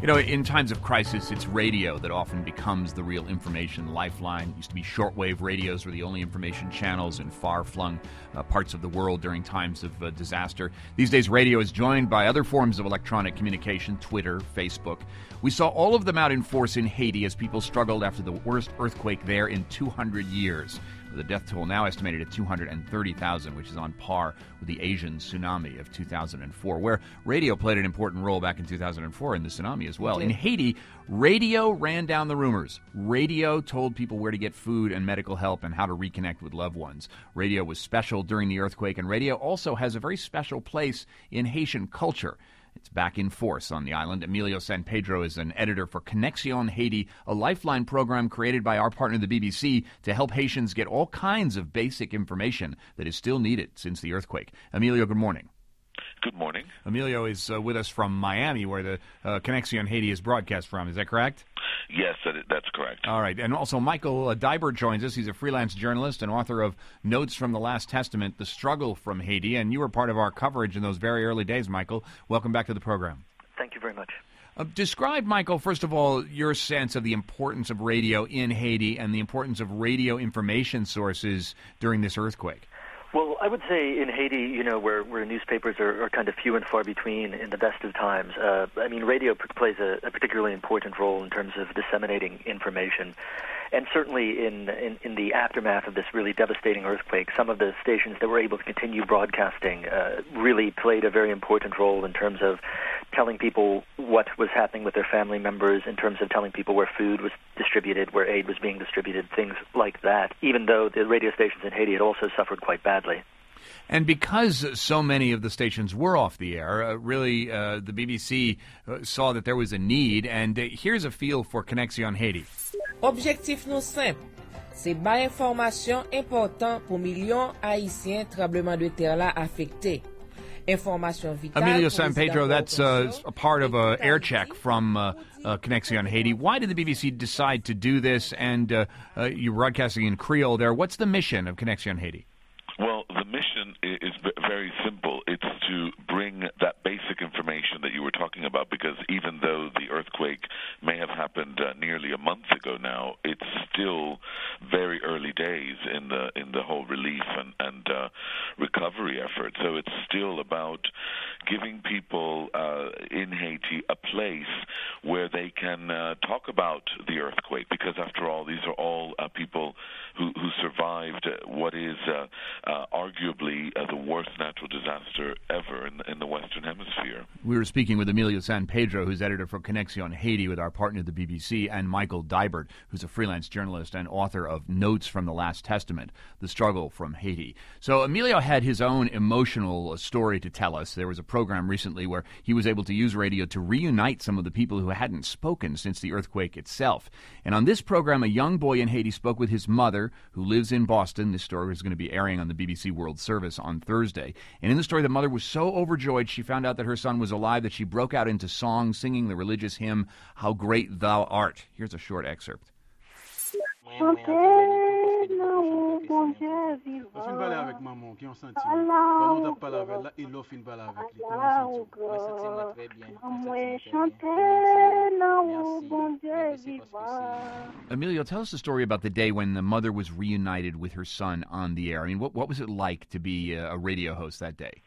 You know, in times of crisis, it's radio that often becomes the real information lifeline. It used to be shortwave radios were the only information channels in far flung uh, parts of the world during times of uh, disaster. These days, radio is joined by other forms of electronic communication Twitter, Facebook. We saw all of them out in force in Haiti as people struggled after the worst earthquake there in 200 years a death toll now estimated at 230,000, which is on par with the Asian tsunami of 2004, where radio played an important role back in 2004 in the tsunami as well. In Haiti, radio ran down the rumors. Radio told people where to get food and medical help and how to reconnect with loved ones. Radio was special during the earthquake, and radio also has a very special place in Haitian culture. It's back in force on the island. Emilio San Pedro is an editor for Connexion Haiti, a lifeline program created by our partner, the BBC, to help Haitians get all kinds of basic information that is still needed since the earthquake. Emilio, good morning. Good morning. Emilio is uh, with us from Miami, where the uh, Connexion Haiti is broadcast from. Is that correct? Yes, that is, that's correct. All right. And also, Michael uh, Deibert joins us. He's a freelance journalist and author of Notes from the Last Testament The Struggle from Haiti. And you were part of our coverage in those very early days, Michael. Welcome back to the program. Thank you very much. Uh, describe, Michael, first of all, your sense of the importance of radio in Haiti and the importance of radio information sources during this earthquake. Well, I would say in Haiti, you know, where, where newspapers are, are kind of few and far between in the best of times, uh, I mean, radio p- plays a, a particularly important role in terms of disseminating information. And certainly in, in, in the aftermath of this really devastating earthquake, some of the stations that were able to continue broadcasting uh, really played a very important role in terms of telling people what was happening with their family members, in terms of telling people where food was distributed, where aid was being distributed, things like that, even though the radio stations in Haiti had also suffered quite badly. And because so many of the stations were off the air, uh, really uh, the BBC uh, saw that there was a need. And uh, here's a feel for Connexion Haiti. Objectif nou simple, se ba informasyon important pou milyon Haitien trembleman de terre la afekte. Information vital. Emilio San Pedro, that's uh, a part of a air check from uh, uh, Connexion Haiti. Why did the BBC decide to do this? And uh, uh, you're broadcasting in Creole there. What's the mission of Connexion Haiti? Well, the mission is very simple. It's to bring that basic information that you were talking about because even though the earthquake may have happened uh, nearly a month ago now, it's still very early days in the in the whole relief and and uh, recovery effort. So it's still about giving people uh, in Haiti a place where they can uh, talk about the earthquake because after all, these are all uh, people who who survived what is uh, uh, arguably uh, the worst natural disaster ever in, in the Western Hemisphere. We were speaking with Emilio San Pedro, who's editor for Connexion Haiti, with our partner, the BBC, and Michael Deibert, who's a freelance journalist and author of Notes from the Last Testament The Struggle from Haiti. So, Emilio had his own emotional story to tell us. There was a program recently where he was able to use radio to reunite some of the people who hadn't spoken since the earthquake itself. And on this program, a young boy in Haiti spoke with his mother, who lives in Boston. This story is going to be airing on the BBC World Service on Thursday. And in the story, the mother was so overjoyed she found out that her son was alive that she broke out into song singing the religious hymn, How Great Thou Art. Here's a short excerpt. Bon Dieu vivant. Fin parler avec maman qui ont senti. Pendant t'as parlé avec là, il a fin parler avec lui. Moi chanter non bon Dieu vivant. Emilio, tell us the story about the day when the mother was reunited with her son on the air. I mean, what what was it like to be a radio host that day?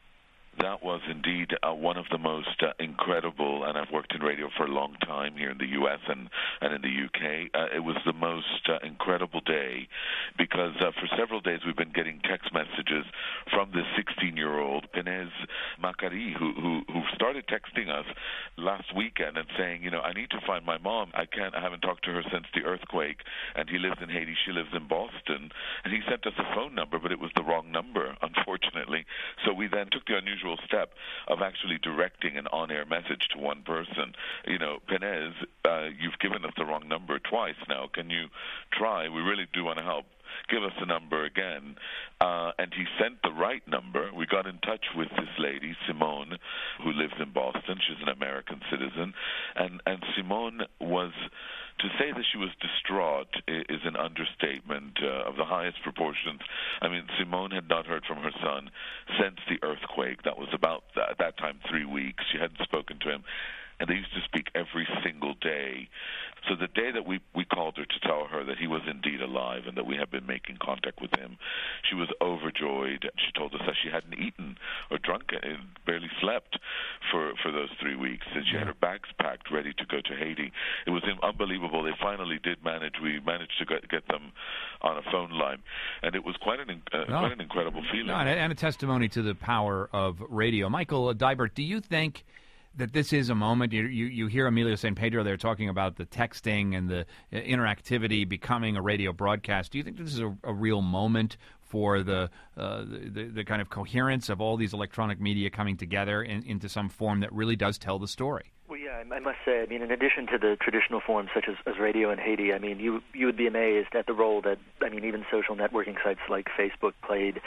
That was indeed uh, one of the most uh, incredible, and I've worked in radio for a long time here in the U.S. and, and in the U.K. Uh, it was the most uh, incredible day because uh, for several days we've been getting text messages from this 16-year-old Penez Macari who, who who started texting us last weekend and saying, you know, I need to find my mom. I can't. I haven't talked to her since the earthquake, and he lives in Haiti. She lives in Boston, and he sent us a phone number, but it was the wrong number, unfortunately. So we then took the unusual step of actually directing an on-air message to one person. You know, Penez, uh, you've given us the wrong number twice now. Can you try? We really do want to help give us the number again. Uh, and he sent the right number. We got in touch with this lady, Simone, who lives in Boston. She's an American citizen. And, and Simone was to say that she was distraught is an understatement uh, of the highest proportions. I mean, Simone had not heard from her son since the earthquake. That was about at that time three weeks. She hadn't spoken to him and they used to speak every single day. So the day that we we called her to tell her that he was indeed alive and that we had been making contact with him, she was overjoyed. She told us that she hadn't eaten or drunk and barely slept for for those three weeks, and she had her bags packed, ready to go to Haiti. It was unbelievable. They finally did manage. We managed to get, get them on a phone line, and it was quite an uh, no. quite an incredible feeling. No, and, a testimony to the power of radio. Michael Deibert, do you think? That this is a moment. You, you, you hear Emilio San Pedro there talking about the texting and the uh, interactivity becoming a radio broadcast. Do you think this is a, a real moment for the, uh, the, the kind of coherence of all these electronic media coming together in, into some form that really does tell the story? Yeah, I must say, I mean, in addition to the traditional forms such as, as radio in Haiti, I mean, you you would be amazed at the role that I mean, even social networking sites like Facebook played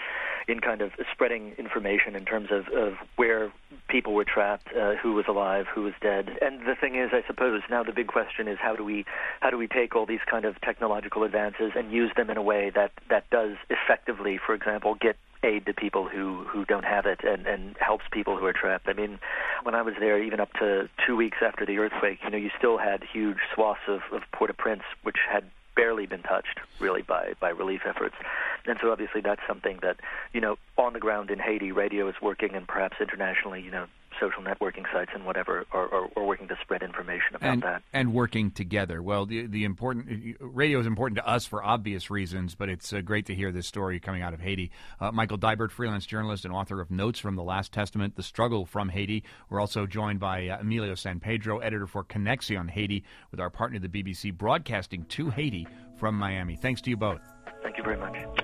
in kind of spreading information in terms of, of where people were trapped, uh, who was alive, who was dead. And the thing is, I suppose now the big question is how do we how do we take all these kind of technological advances and use them in a way that that does effectively, for example, get aid to people who who don't have it and and helps people who are trapped. I mean, when I was there, even up to two weeks after the earthquake, you know, you still had huge swaths of, of Port-au-Prince which had barely been touched really by by relief efforts. And so obviously that's something that you know on the ground in Haiti, radio is working, and perhaps internationally, you know, social networking sites and whatever are, are, are working to spread information about and, that and working together. Well, the the important radio is important to us for obvious reasons, but it's uh, great to hear this story coming out of Haiti. Uh, Michael Deibert, freelance journalist and author of Notes from the Last Testament: The Struggle from Haiti. We're also joined by uh, Emilio San Pedro, editor for Connexion Haiti, with our partner, the BBC, broadcasting to Haiti from Miami. Thanks to you both. Thank you very much.